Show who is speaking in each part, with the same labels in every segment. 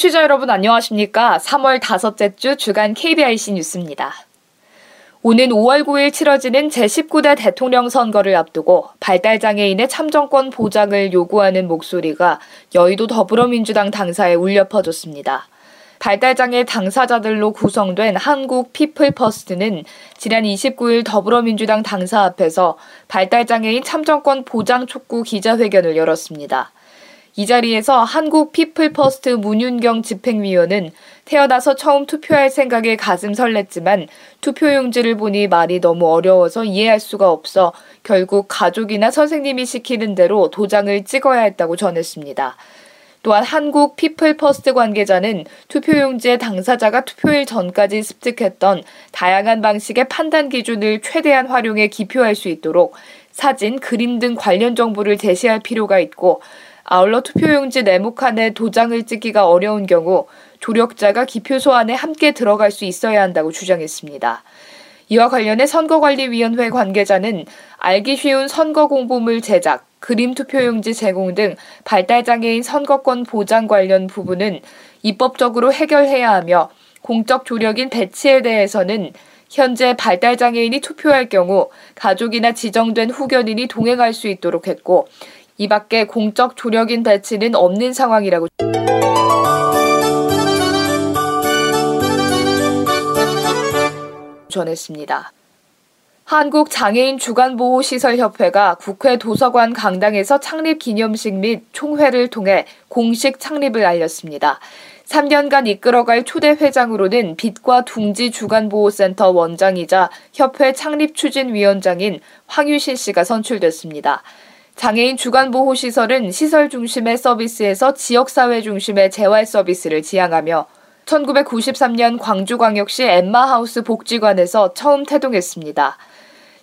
Speaker 1: 청취자 여러분 안녕하십니까? 3월 다섯째 주 주간 KBIC 뉴스입니다. 오는 5월 9일 치러지는 제19대 대통령 선거를 앞두고 발달장애인의 참정권 보장을 요구하는 목소리가 여의도 더불어민주당 당사에 울려 퍼졌습니다. 발달장애 당사자들로 구성된 한국 피플퍼스트는 지난 29일 더불어민주당 당사 앞에서 발달장애인 참정권 보장 촉구 기자회견을 열었습니다. 이 자리에서 한국 피플 퍼스트 문윤경 집행위원은 태어나서 처음 투표할 생각에 가슴 설렜지만 투표용지를 보니 말이 너무 어려워서 이해할 수가 없어 결국 가족이나 선생님이 시키는 대로 도장을 찍어야 했다고 전했습니다. 또한 한국 피플 퍼스트 관계자는 투표용지의 당사자가 투표일 전까지 습득했던 다양한 방식의 판단 기준을 최대한 활용해 기표할 수 있도록 사진, 그림 등 관련 정보를 제시할 필요가 있고 아울러 투표용지 네모칸에 도장을 찍기가 어려운 경우 조력자가 기표소 안에 함께 들어갈 수 있어야 한다고 주장했습니다. 이와 관련해 선거관리위원회 관계자는 알기 쉬운 선거 공보물 제작, 그림 투표용지 제공 등 발달장애인 선거권 보장 관련 부분은 입법적으로 해결해야 하며 공적 조력인 배치에 대해서는 현재 발달장애인이 투표할 경우 가족이나 지정된 후견인이 동행할 수 있도록 했고 이 밖에 공적 조력인 배치는 없는 상황이라고 전했습니다. 한국장애인 주간보호시설협회가 국회 도서관 강당에서 창립 기념식 및 총회를 통해 공식 창립을 알렸습니다. 3년간 이끌어갈 초대 회장으로는 빛과 둥지 주간보호센터 원장이자 협회 창립 추진위원장인 황유신 씨가 선출됐습니다. 장애인 주간보호시설은 시설 중심의 서비스에서 지역사회 중심의 재활 서비스를 지향하며 1993년 광주광역시 엠마하우스 복지관에서 처음 태동했습니다.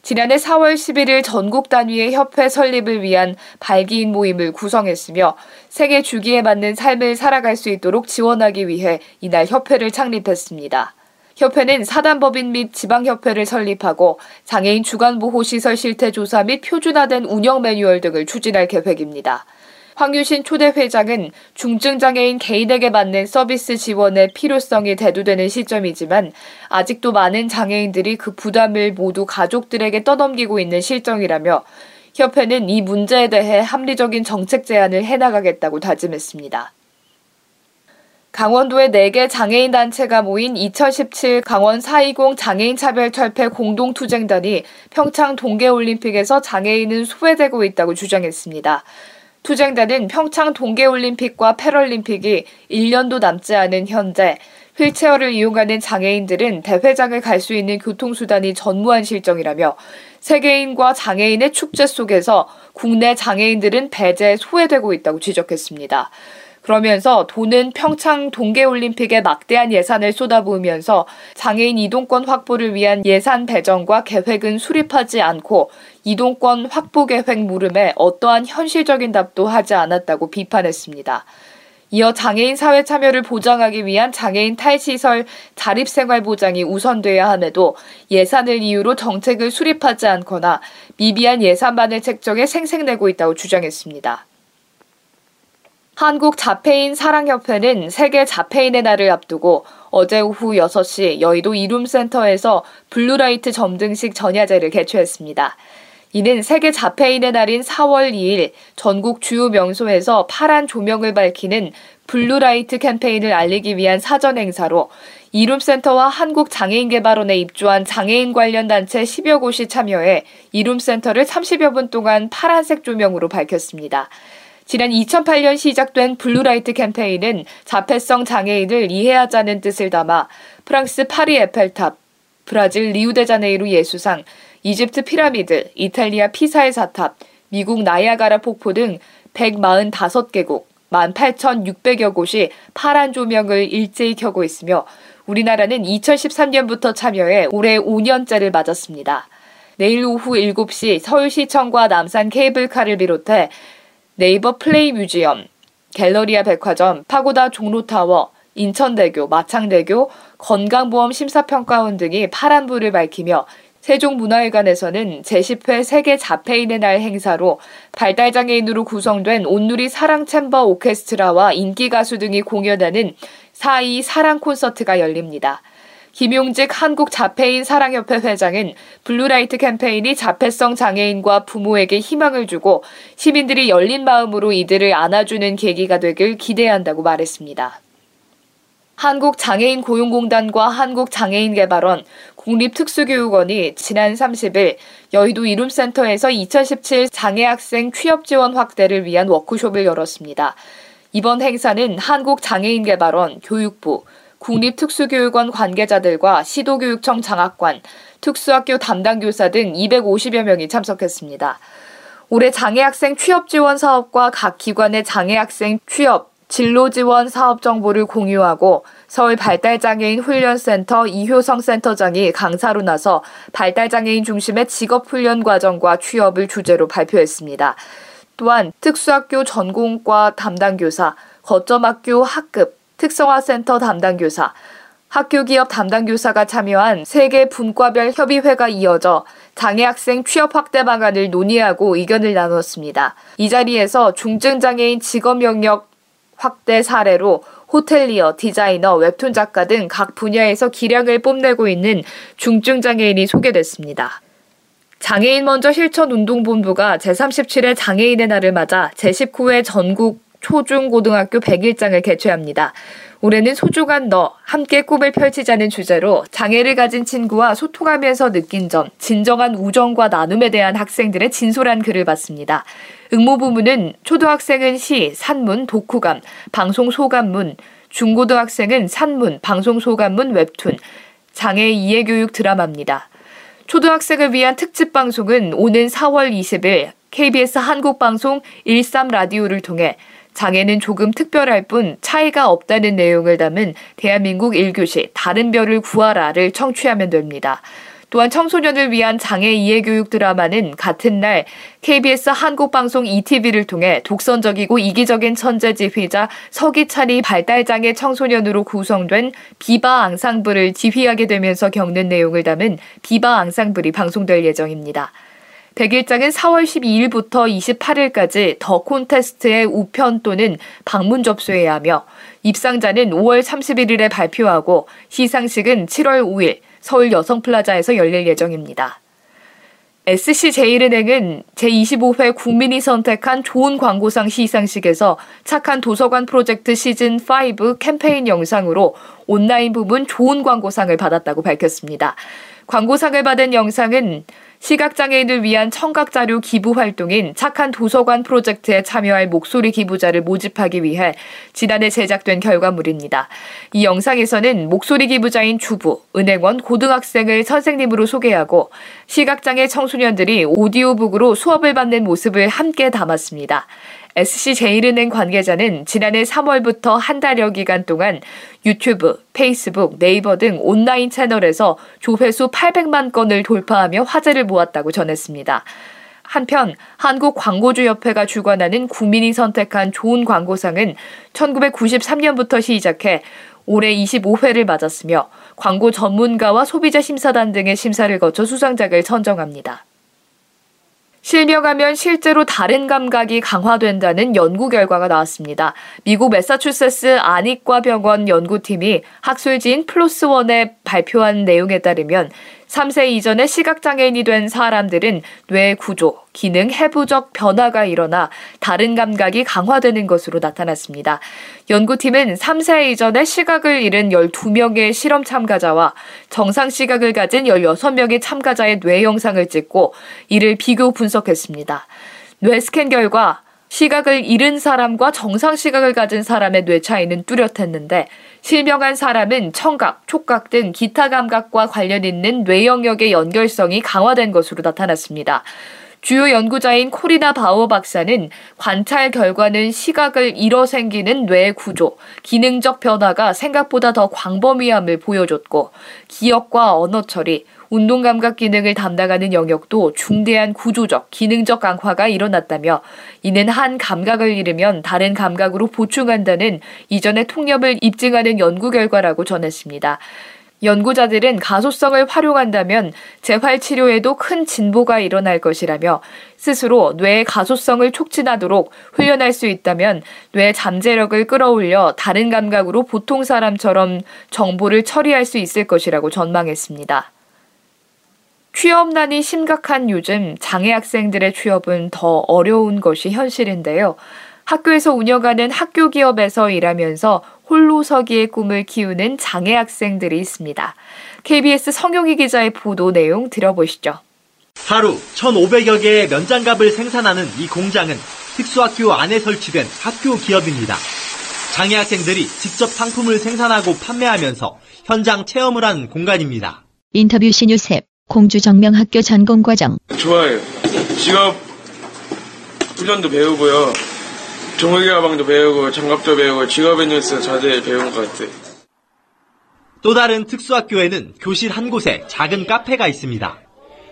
Speaker 1: 지난해 4월 11일 전국 단위의 협회 설립을 위한 발기인 모임을 구성했으며 세계 주기에 맞는 삶을 살아갈 수 있도록 지원하기 위해 이날 협회를 창립했습니다. 협회는 사단법인 및 지방협회를 설립하고 장애인 주간보호시설 실태 조사 및 표준화된 운영 매뉴얼 등을 추진할 계획입니다. 황유신 초대 회장은 중증장애인 개인에게 받는 서비스 지원의 필요성이 대두되는 시점이지만 아직도 많은 장애인들이 그 부담을 모두 가족들에게 떠넘기고 있는 실정이라며 협회는 이 문제에 대해 합리적인 정책 제안을 해나가겠다고 다짐했습니다. 강원도의 4개 장애인 단체가 모인 2017 강원 420 장애인 차별 철폐 공동투쟁단이 평창 동계올림픽에서 장애인은 소외되고 있다고 주장했습니다. 투쟁단은 평창 동계올림픽과 패럴림픽이 1년도 남지 않은 현재 휠체어를 이용하는 장애인들은 대회장을 갈 수 있는 교통수단이 전무한 실정이라며 세계인과 장애인의 축제 속에서 국내 장애인들은 배제 소외되고 있다고 지적했습니다. 그러면서 도는 평창 동계올림픽에 막대한 예산을 쏟아부으면서 장애인 이동권 확보를 위한 예산 배정과 계획은 수립하지 않고 이동권 확보 계획 물음에 어떠한 현실적인 답도 하지 않았다고 비판했습니다. 이어 장애인 사회 참여를 보장하기 위한 장애인 탈시설 자립생활 보장이 우선돼야 함에도 예산을 이유로 정책을 수립하지 않거나 미비한 예산만을 책정해 생색내고 있다고 주장했습니다. 한국 자폐인 사랑협회는 세계 자폐인의 날을 앞두고 어제 오후 6시 여의도 이룸센터에서 블루라이트 점등식 전야제를 개최했습니다. 이는 세계 자폐인의 날인 4월 2일 전국 주요 명소에서 파란 조명을 밝히는 블루라이트 캠페인을 알리기 위한 사전 행사로 이룸센터와 한국장애인개발원에 입주한 장애인 관련 단체 10여 곳이 참여해 이룸센터를 30여 분 동안 파란색 조명으로 밝혔습니다. 지난 2008년 시작된 블루라이트 캠페인은 자폐성 장애인을 이해하자는 뜻을 담아 프랑스 파리 에펠탑, 브라질 리우데자네이루 예수상, 이집트 피라미드, 이탈리아 피사의 사탑, 미국 나이아가라 폭포 등 145개국, 18,600여 곳이 파란 조명을 일제히 켜고 있으며 우리나라는 2013년부터 참여해 올해 5년째를 맞았습니다. 내일 오후 7시 서울시청과 남산 케이블카를 비롯해 네이버 플레이 뮤지엄, 갤러리아 백화점, 파고다 종로타워, 인천대교, 마창대교, 건강보험 심사평가원 등이 파란불을 밝히며 세종문화회관에서는 제10회 세계 자폐인의 날 행사로 발달장애인으로 구성된 온누리 사랑 챔버 오케스트라와 인기 가수 등이 공연하는 4.2 사랑 콘서트가 열립니다. 김용직 한국자폐인 사랑협회 회장은 블루라이트 캠페인이 자폐성 장애인과 부모에게 희망을 주고 시민들이 열린 마음으로 이들을 안아주는 계기가 되길 기대한다고 말했습니다. 한국장애인 고용공단과 한국장애인개발원, 국립특수교육원이 지난 30일 여의도 이룸센터에서 2017 장애학생 취업 지원 확대를 위한 워크숍을 열었습니다. 이번 행사는 한국장애인개발원, 교육부, 국립특수교육원 관계자들과 시도교육청 장학관, 특수학교 담당 교사 등 250여 명이 참석했습니다. 올해 장애학생 취업 지원 사업과 각 기관의 장애학생 취업, 진로 지원 사업 정보를 공유하고 서울 발달장애인 훈련센터 이효성 센터장이 강사로 나서 발달장애인 중심의 직업훈련 과정과 취업을 주제로 발표했습니다. 또한 특수학교 전공과 담당 교사, 거점학교 학급, 특성화센터 담당교사, 학교기업 담당교사가 참여한 세계 분과별 협의회가 이어져 장애학생 취업 확대 방안을 논의하고 의견을 나눴습니다. 이 자리에서 중증장애인 직업 영역 확대 사례로 호텔리어, 디자이너, 웹툰 작가 등 각 분야에서 기량을 뽐내고 있는 중증장애인이 소개됐습니다. 장애인 먼저 실천 운동본부가 제37회 장애인의 날을 맞아 제19회 전국 초중고등학교 100일장을 개최합니다. 올해는 소중한 너, 함께 꿈을 펼치자는 주제로 장애를 가진 친구와 소통하면서 느낀 점, 진정한 우정과 나눔에 대한 학생들의 진솔한 글을 봤습니다. 응모부문은 초등학생은 시, 산문, 독후감, 방송 소감문, 중고등학생은 산문, 방송 소감문, 웹툰, 장애 이해교육 드라마입니다. 초등학생을 위한 특집 방송은 오는 4월 20일 KBS 한국방송 13라디오를 통해 장애는 조금 특별할 뿐 차이가 없다는 내용을 담은 대한민국 1교시 다른 별을 구하라를 청취하면 됩니다. 또한 청소년을 위한 장애 이해 교육 드라마는 같은 날 KBS 한국방송 ETV를 통해 독선적이고 이기적인 천재 지휘자 서기찬이 발달장애 청소년으로 구성된 비바 앙상블을 지휘하게 되면서 겪는 내용을 담은 비바 앙상블이 방송될 예정입니다. 백일장은 4월 12일부터 28일까지 더 콘테스트의 우편 또는 방문 접수해야 하며 입상자는 5월 31일에 발표하고 시상식은 7월 5일 서울 여성플라자에서 열릴 예정입니다. SC제일은행은 제25회 국민이 선택한 좋은 광고상 시상식에서 착한 도서관 프로젝트 시즌5 캠페인 영상으로 온라인 부분 좋은 광고상을 받았다고 밝혔습니다. 광고상을 받은 영상은 시각장애인을 위한 청각자료 기부 활동인 착한 도서관 프로젝트에 참여할 목소리 기부자를 모집하기 위해 지난해 제작된 결과물입니다. 이 영상에서는 목소리 기부자인 주부, 은행원, 고등학생을 선생님으로 소개하고 시각장애 청소년들이 오디오북으로 수업을 받는 모습을 함께 담았습니다. SC제일은행 관계자는 지난해 3월부터 한 달여 기간 동안 유튜브, 페이스북, 네이버 등 온라인 채널에서 조회수 800만 건을 돌파하며 화제를 모았다고 전했습니다. 한편 한국광고주협회가 주관하는 국민이 선택한 좋은 광고상은 1993년부터 시작해 올해 25회를 맞았으며 광고 전문가와 소비자 심사단 등의 심사를 거쳐 수상작을 선정합니다. 실명하면 실제로 다른 감각이 강화된다는 연구 결과가 나왔습니다. 미국 매사추세츠 안익과 병원 연구팀이 학술지인 플로스원에 발표한 내용에 따르면 3세 이전에 시각장애인이 된 사람들은 뇌 구조, 기능 해부적 변화가 일어나 다른 감각이 강화되는 것으로 나타났습니다. 연구팀은 3세 이전에 시각을 잃은 12명의 실험 참가자와 정상 시각을 가진 16명의 참가자의 뇌 영상을 찍고 이를 비교 분석했습니다. 뇌 스캔 결과 시각을 잃은 사람과 정상 시각을 가진 사람의 뇌 차이는 뚜렷했는데 실명한 사람은 청각, 촉각 등 기타 감각과 관련 있는 뇌 영역의 연결성이 강화된 것으로 나타났습니다. 주요 연구자인 코리나 바오 박사는 관찰 결과는 시각을 잃어 생기는 뇌 구조, 기능적 변화가 생각보다 더 광범위함을 보여줬고 기억과 언어 처리, 운동 감각 기능을 담당하는 영역도 중대한 구조적, 기능적 강화가 일어났다며 이는 한 감각을 잃으면 다른 감각으로 보충한다는 이전의 통념을 입증하는 연구 결과라고 전했습니다. 연구자들은 가소성을 활용한다면 재활 치료에도 큰 진보가 일어날 것이라며 스스로 뇌의 가소성을 촉진하도록 훈련할 수 있다면 뇌 잠재력을 끌어올려 다른 감각으로 보통 사람처럼 정보를 처리할 수 있을 것이라고 전망했습니다. 취업난이 심각한 요즘 장애 학생들의 취업은 더 어려운 것이 현실인데요. 학교에서 운영하는 학교 기업에서 일하면서 홀로 서기의 꿈을 키우는 장애 학생들이 있습니다. KBS 성용희 기자의 보도 내용 들어보시죠.
Speaker 2: 하루 1,500여 개의 면장갑을 생산하는 이 공장은 특수학교 안에 설치된 학교 기업입니다. 장애 학생들이 직접 상품을 생산하고 판매하면서 현장 체험을 하는 공간입니다.
Speaker 3: 인터뷰 신유셉 공주정명학교 전공과정
Speaker 4: 좋아요. 직업 훈련도 배우고요. 종이 가방도 배우고 장갑도 배우고 직업의 뉴스 자세히 배운 것 같아요.
Speaker 2: 또 다른 특수학교에는 교실 한 곳에 작은 카페가 있습니다.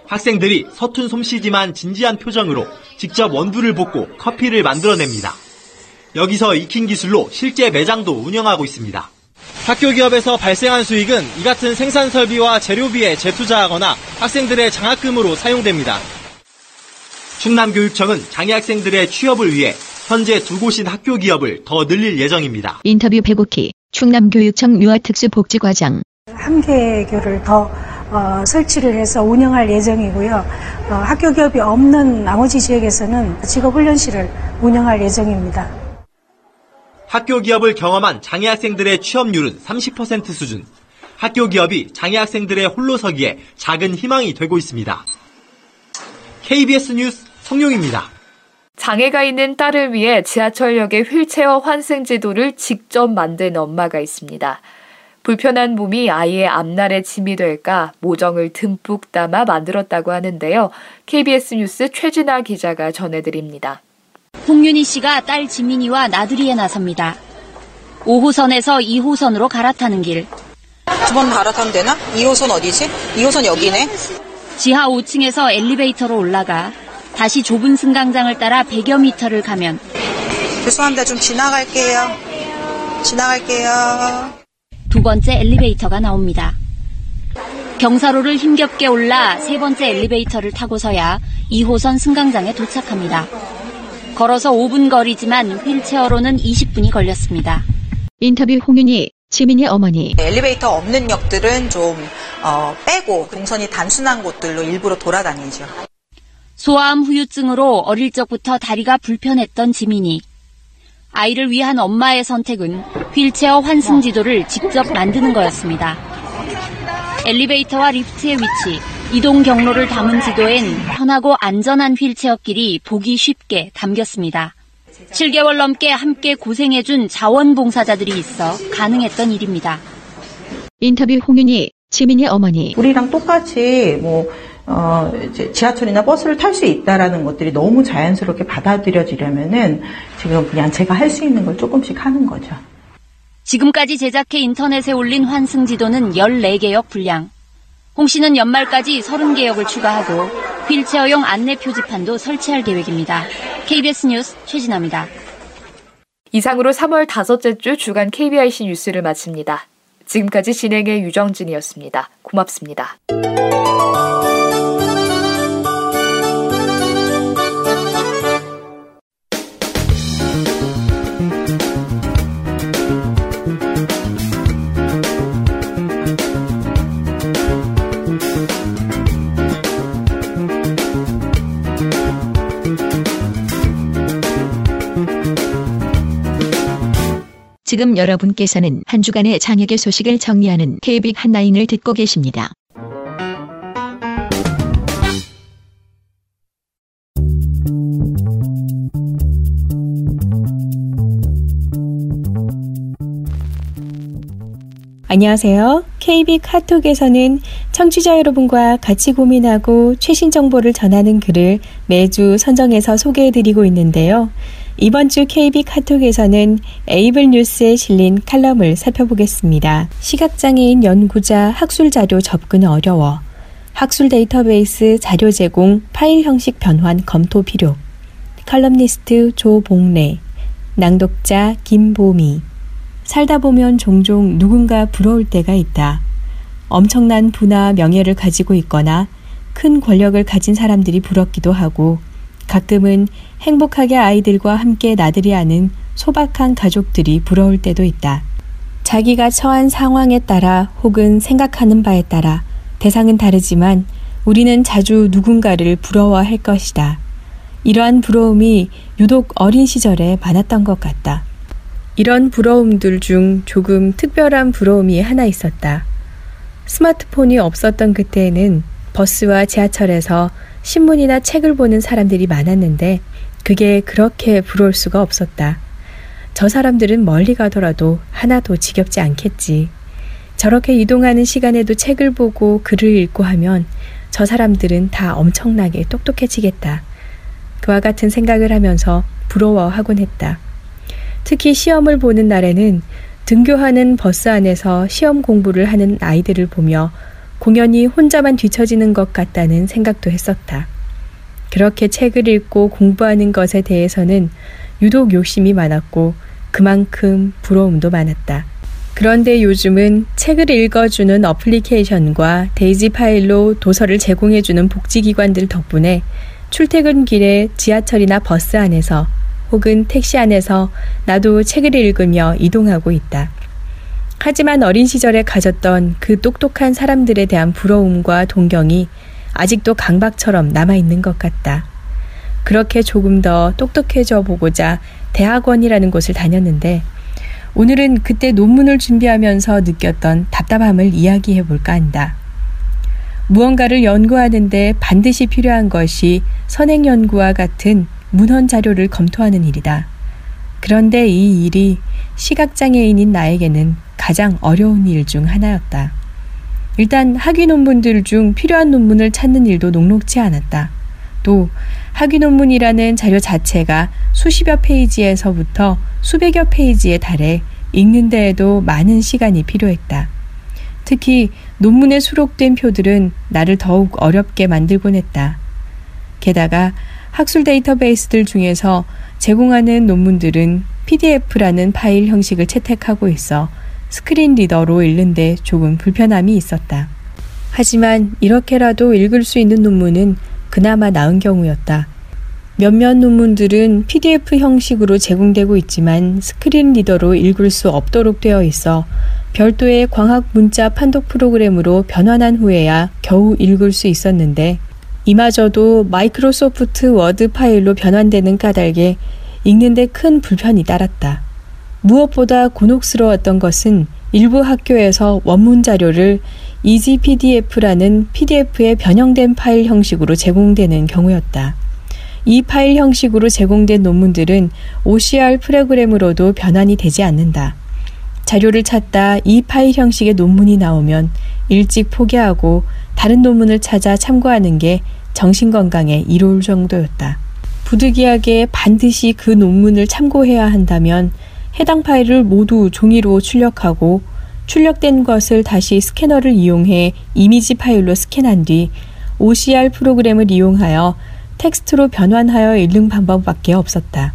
Speaker 2: 학생들이 서툰 솜씨지만 진지한 표정으로 직접 원두를 볶고 커피를 만들어냅니다. 여기서 익힌 기술로 실제 매장도 운영하고 있습니다. 학교 기업에서 발생한 수익은 이 같은 생산 설비와 재료비에 재투자하거나 학생들의 장학금으로 사용됩니다. 충남교육청은 장애 학생들의 취업을 위해 현재 두 곳인 학교 기업을 더 늘릴 예정입니다.
Speaker 3: 인터뷰 배고키 충남교육청 유아특수복지과장
Speaker 5: 한 개교를 더 어, 설치를 해서 운영할 예정이고요. 어, 학교 기업이 없는 나머지 지역에서는 직업훈련실을 운영할 예정입니다.
Speaker 2: 학교 기업을 경험한 장애 학생들의 취업률은 30% 수준. 학교 기업이 장애 학생들의 홀로서기에 작은 희망이 되고 있습니다. KBS 뉴스 성용입니다.
Speaker 1: 장애가 있는 딸을 위해 지하철역의 휠체어 환승 제도를 직접 만든 엄마가 있습니다. 불편한 몸이 아이의 앞날의 짐이 될까 모정을 듬뿍 담아 만들었다고 하는데요. KBS 뉴스 최진아 기자가 전해드립니다.
Speaker 6: 홍윤희 씨가 딸 지민이와 나들이에 나섭니다. 5호선에서 2호선으로 갈아타는 길.
Speaker 7: 두 번 갈아타면 되나? 2호선 어디지? 2호선 여기네.
Speaker 6: 지하 5층에서 엘리베이터로 올라가 다시 좁은 승강장을 따라 100여 미터를 가면
Speaker 7: 죄송합니다. 좀 지나갈게요. 지나갈게요.
Speaker 6: 두 번째 엘리베이터가 나옵니다. 경사로를 힘겹게 올라 세 번째 엘리베이터를 타고서야 2호선 승강장에 도착합니다. 걸어서 5분 거리지만 휠체어로는 20분이 걸렸습니다.
Speaker 3: 인터뷰 홍윤희 지민이 어머니
Speaker 7: 엘리베이터 없는 역들은 좀 어, 빼고 동선이 단순한 곳들로 일부러 돌아다니죠.
Speaker 6: 소아암 후유증으로 어릴 적부터 다리가 불편했던 지민이. 아이를 위한 엄마의 선택은 휠체어 환승 지도를 직접 만드는 거였습니다. 엘리베이터와 리프트의 위치, 이동 경로를 담은 지도엔 편하고 안전한 휠체어 길이 보기 쉽게 담겼습니다. 7개월 넘게 함께 고생해준 자원봉사자들이 있어 가능했던 일입니다.
Speaker 3: 인터뷰 홍윤희 지민이 어머니
Speaker 8: 우리랑 똑같이 뭐 어, 이제 지하철이나 버스를 탈 수 있다라는 것들이 너무 자연스럽게 받아들여지려면은 지금 그냥 제가 할 수 있는 걸 조금씩 하는 거죠.
Speaker 6: 지금까지 제작해 인터넷에 올린 환승 지도는 14개역 분량. 홍 씨는 연말까지 30개역을 추가하고 휠체어용 안내 표지판도 설치할 계획입니다. KBS 뉴스 최진아입니다.
Speaker 1: 이상으로 3월 다섯째 주 주간 KBIC 뉴스를 마칩니다. 지금까지 진행의 유정진이었습니다. 고맙습니다.
Speaker 3: 지금 여러분께서는 한 주간의 장혁의 소식을 정리하는 KB 한라인을 듣고 계십니다.
Speaker 9: 안녕하세요. KB 카톡에서는 청취자 여러분과 같이 고민하고 최신 정보를 전하는 글을 매주 선정해서 소개해드리고 있는데요. 이번 주 KB 카톡에서는 에이블 뉴스에 실린 칼럼을 살펴보겠습니다. 시각장애인 연구자 학술 자료 접근 어려워. 학술 데이터베이스 자료 제공 파일 형식 변환 검토 필요. 칼럼니스트 조봉래. 낭독자 김보미. 살다 보면 종종 누군가 부러울 때가 있다. 엄청난 부나 명예를 가지고 있거나 큰 권력을 가진 사람들이 부럽기도 하고 가끔은 행복하게 아이들과 함께 나들이 하는 소박한 가족들이 부러울 때도 있다. 자기가 처한 상황에 따라 혹은 생각하는 바에 따라 대상은 다르지만 우리는 자주 누군가를 부러워할 것이다. 이러한 부러움이 유독 어린 시절에 많았던 것 같다. 이런 부러움들 중 조금 특별한 부러움이 하나 있었다. 스마트폰이 없었던 그때에는 버스와 지하철에서 신문이나 책을 보는 사람들이 많았는데 그게 그렇게 부러울 수가 없었다. 저 사람들은 멀리 가더라도 하나도 지겹지 않겠지. 저렇게 이동하는 시간에도 책을 보고 글을 읽고 하면 저 사람들은 다 엄청나게 똑똑해지겠다. 그와 같은 생각을 하면서 부러워하곤 했다. 특히 시험을 보는 날에는 등교하는 버스 안에서 시험 공부를 하는 아이들을 보며 공연히 혼자만 뒤처지는 것 같다는 생각도 했었다. 그렇게 책을 읽고 공부하는 것에 대해서는 유독 욕심이 많았고 그만큼 부러움도 많았다. 그런데 요즘은 책을 읽어주는 어플리케이션과 데이지 파일로 도서를 제공해주는 복지기관들 덕분에 출퇴근길에 지하철이나 버스 안에서 혹은 택시 안에서 나도 책을 읽으며 이동하고 있다. 하지만 어린 시절에 가졌던 그 똑똑한 사람들에 대한 부러움과 동경이 아직도 강박처럼 남아있는 것 같다. 그렇게 조금 더 똑똑해져 보고자 대학원이라는 곳을 다녔는데 오늘은 그때 논문을 준비하면서 느꼈던 답답함을 이야기해 볼까 한다. 무언가를 연구하는데 반드시 필요한 것이 선행 연구와 같은 문헌 자료를 검토하는 일이다. 그런데 이 일이 시각장애인인 나에게는 가장 어려운 일 중 하나였다. 일단 학위 논문들 중 필요한 논문을 찾는 일도 녹록치 않았다. 또 학위 논문이라는 자료 자체가 수십여 페이지에서부터 수백여 페이지에 달해 읽는 데에도 많은 시간이 필요했다. 특히 논문에 수록된 표들은 나를 더욱 어렵게 만들곤 했다. 게다가 학술 데이터베이스들 중에서 제공하는 논문들은 PDF라는 파일 형식을 채택하고 있어 스크린 리더로 읽는데 조금 불편함이 있었다. 하지만 이렇게라도 읽을 수 있는 논문은 그나마 나은 경우였다. 몇몇 논문들은 PDF 형식으로 제공되고 있지만 스크린 리더로 읽을 수 없도록 되어 있어 별도의 광학 문자 판독 프로그램으로 변환한 후에야 겨우 읽을 수 있었는데 이마저도 마이크로소프트 워드 파일로 변환되는 까닭에 읽는데 큰 불편이 따랐다. 무엇보다 곤혹스러웠던 것은 일부 학교에서 원문 자료를 EasyPDF라는 PDF의 변형된 파일 형식으로 제공되는 경우였다. 이 파일 형식으로 제공된 논문들은 OCR 프로그램으로도 변환이 되지 않는다. 자료를 찾다 이 파일 형식의 논문이 나오면 일찍 포기하고 다른 논문을 찾아 참고하는 게 정신건강에 이로울 정도였다. 부득이하게 반드시 그 논문을 참고해야 한다면 해당 파일을 모두 종이로 출력하고 출력된 것을 다시 스캐너를 이용해 이미지 파일로 스캔한 뒤 OCR 프로그램을 이용하여 텍스트로 변환하여 읽는 방법밖에 없었다.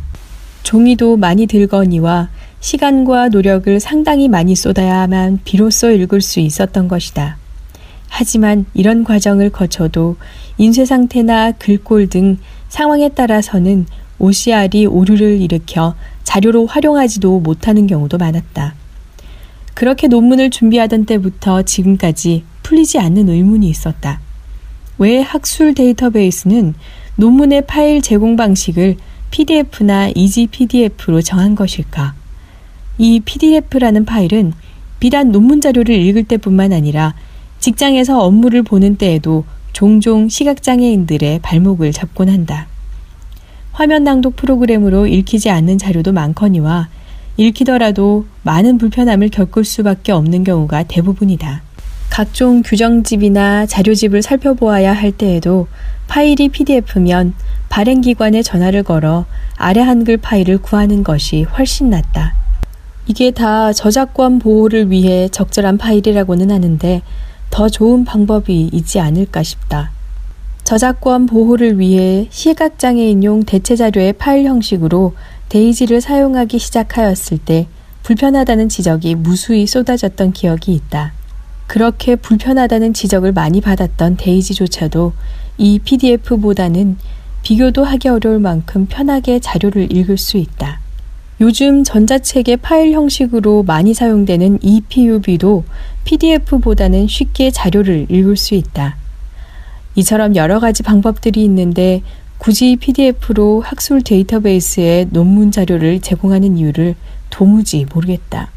Speaker 9: 종이도 많이 들거니와 시간과 노력을 상당히 많이 쏟아야만 비로소 읽을 수 있었던 것이다. 하지만 이런 과정을 거쳐도 인쇄 상태나 글꼴 등 상황에 따라서는 OCR이 오류를 일으켜 자료로 활용하지도 못하는 경우도 많았다. 그렇게 논문을 준비하던 때부터 지금까지 풀리지 않는 의문이 있었다. 왜 학술 데이터베이스는 논문의 파일 제공 방식을 PDF나 이지 PDF로 정한 것일까? 이 PDF라는 파일은 비단 논문 자료를 읽을 때뿐만 아니라 직장에서 업무를 보는 때에도 종종 시각장애인들의 발목을 잡곤 한다. 화면 낭독 프로그램으로 읽히지 않는 자료도 많거니와 읽히더라도 많은 불편함을 겪을 수밖에 없는 경우가 대부분이다. 각종 규정집이나 자료집을 살펴보아야 할 때에도 파일이 PDF면 발행기관에 전화를 걸어 아래 한글 파일을 구하는 것이 훨씬 낫다. 이게 다 저작권 보호를 위해 적절한 파일이라고는 하는데 더 좋은 방법이 있지 않을까 싶다. 저작권 보호를 위해 시각장애인용 대체 자료의 파일 형식으로 데이지를 사용하기 시작하였을 때 불편하다는 지적이 무수히 쏟아졌던 기억이 있다. 그렇게 불편하다는 지적을 많이 받았던 데이지조차도 이 PDF보다는 비교도 하기 어려울 만큼 편하게 자료를 읽을 수 있다. 요즘 전자책의 파일 형식으로 많이 사용되는 EPUB도 PDF보다는 쉽게 자료를 읽을 수 있다. 이처럼 여러 가지 방법들이 있는데 굳이 PDF로 학술 데이터베이스에 논문 자료를 제공하는 이유를 도무지 모르겠다.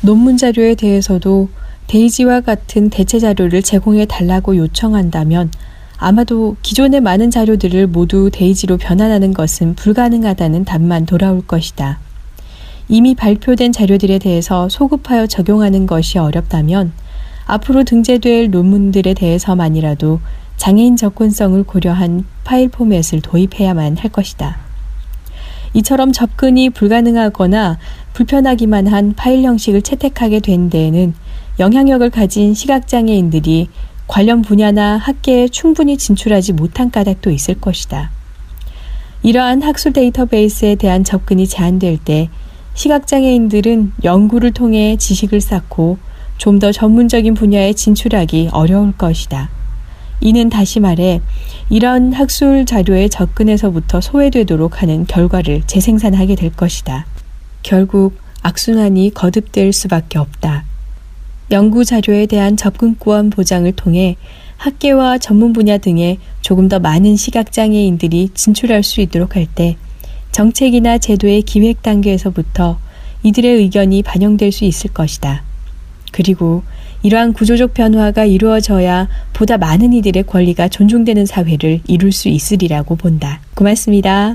Speaker 9: 논문 자료에 대해서도 데이지와 같은 대체 자료를 제공해 달라고 요청한다면 아마도 기존의 많은 자료들을 모두 데이지로 변환하는 것은 불가능하다는 답만 돌아올 것이다. 이미 발표된 자료들에 대해서 소급하여 적용하는 것이 어렵다면 앞으로 등재될 논문들에 대해서만이라도 장애인 접근성을 고려한 파일 포맷을 도입해야만 할 것이다. 이처럼 접근이 불가능하거나 불편하기만 한 파일 형식을 채택하게 된 데에는 영향력을 가진 시각장애인들이 관련 분야나 학계에 충분히 진출하지 못한 까닭도 있을 것이다. 이러한 학술 데이터베이스에 대한 접근이 제한될 때 시각장애인들은 연구를 통해 지식을 쌓고 좀 더 전문적인 분야에 진출하기 어려울 것이다. 이는 다시 말해 이런 학술 자료에 접근에서부터 소외되도록 하는 결과를 재생산하게 될 것이다. 결국 악순환이 거듭될 수밖에 없다. 연구 자료에 대한 접근권 보장을 통해 학계와 전문 분야 등에 조금 더 많은 시각장애인들이 진출할 수 있도록 할 때 정책이나 제도의 기획 단계에서부터 이들의 의견이 반영될 수 있을 것이다. 그리고 이러한 구조적 변화가 이루어져야 보다 많은 이들의 권리가 존중되는 사회를 이룰 수 있으리라고 본다. 고맙습니다.